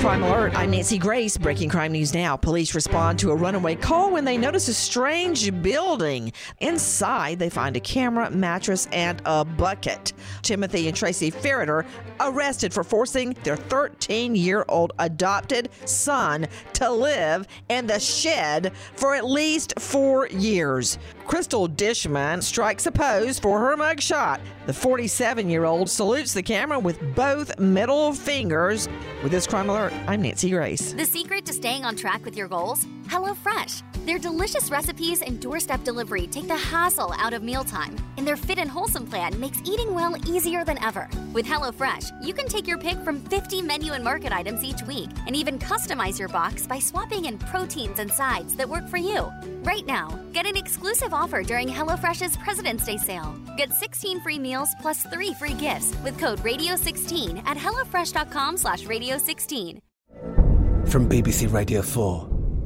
Crime Alert. I'm Nancy Grace. Breaking crime news now. Police respond to a runaway call when they notice a strange building. Inside, they find a camera, mattress, and a bucket. Timothy and Tracy Ferriter arrested for forcing their 13 year old adopted son to live in the shed for at least four years. Crystal Dishman strikes a pose for her mugshot. The 47 year old salutes the camera with both middle fingers. With this crime alert, I'm Nancy Grace. The secret to staying on track with your goals? HelloFresh. Their delicious recipes and doorstep delivery take the hassle out of mealtime, and their fit and wholesome plan makes eating well easier than ever. With HelloFresh, you can take your pick from 50 menu and market items each week, and even customize your box by swapping in proteins and sides that work for you. Right now, get an exclusive offer during HelloFresh's President's Day sale. Get 16 free meals plus 3 free gifts with code Radio16 at HelloFresh.com slash Radio16. From BBC Radio 4,